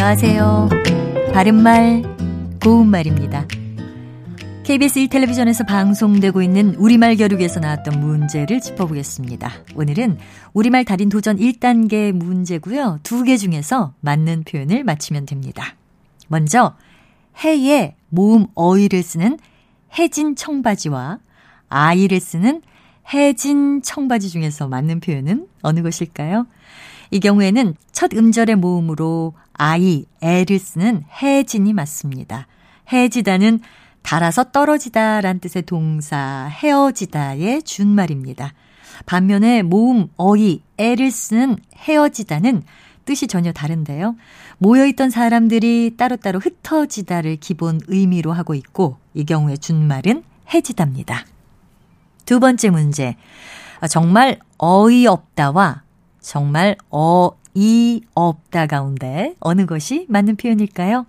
안녕하세요. 바른말, 고운말입니다. KBS 1텔레비전에서 방송되고 있는 우리말 겨루기에서 나왔던 문제를 짚어보겠습니다. 오늘은 우리말 달인 도전 1단계 문제고요. 두 개 중에서 맞는 표현을 맞히면 됩니다. 먼저 해에 모음 어이를 쓰는 해진 청바지와 아이를 쓰는 해진 청바지 중에서 맞는 표현은 어느 것일까요? 이 경우에는 첫 음절의 모음으로 아이, 애를 쓰는 해진이 맞습니다. 해지다는 달아서 떨어지다 란 뜻의 동사 헤어지다의 준말입니다. 반면에 모음 어이, 애를 쓰는 헤어지다는 뜻이 전혀 다른데요. 모여있던 사람들이 따로따로 흩어지다를 기본 의미로 하고 있고 이 경우의 준말은 해지답니다. 두 번째 문제. 정말 어이없다와 정말 어 이 없다 가운데 어느 것이 맞는 표현일까요?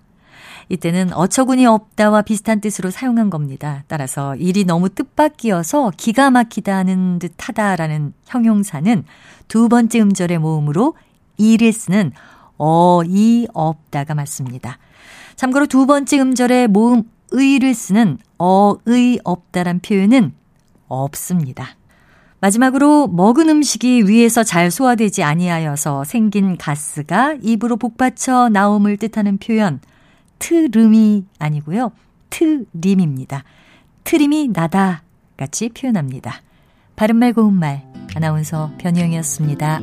이때는 어처구니 없다와 비슷한 뜻으로 사용한 겁니다. 따라서 일이 너무 뜻밖이어서 기가 막히다 하는 듯 하다라는 형용사는 두 번째 음절의 모음으로 이를 쓰는 어이 없다가 맞습니다. 참고로 두 번째 음절의 모음 의를 쓰는 어의 없다란 표현은 없습니다. 마지막으로 먹은 음식이 위에서 잘 소화되지 아니하여서 생긴 가스가 입으로 복받쳐 나옴을 뜻하는 표현 트름이 아니고요. 트림입니다. 트림이 나다 같이 표현합니다. 바른말 고운말 아나운서 변희영이었습니다.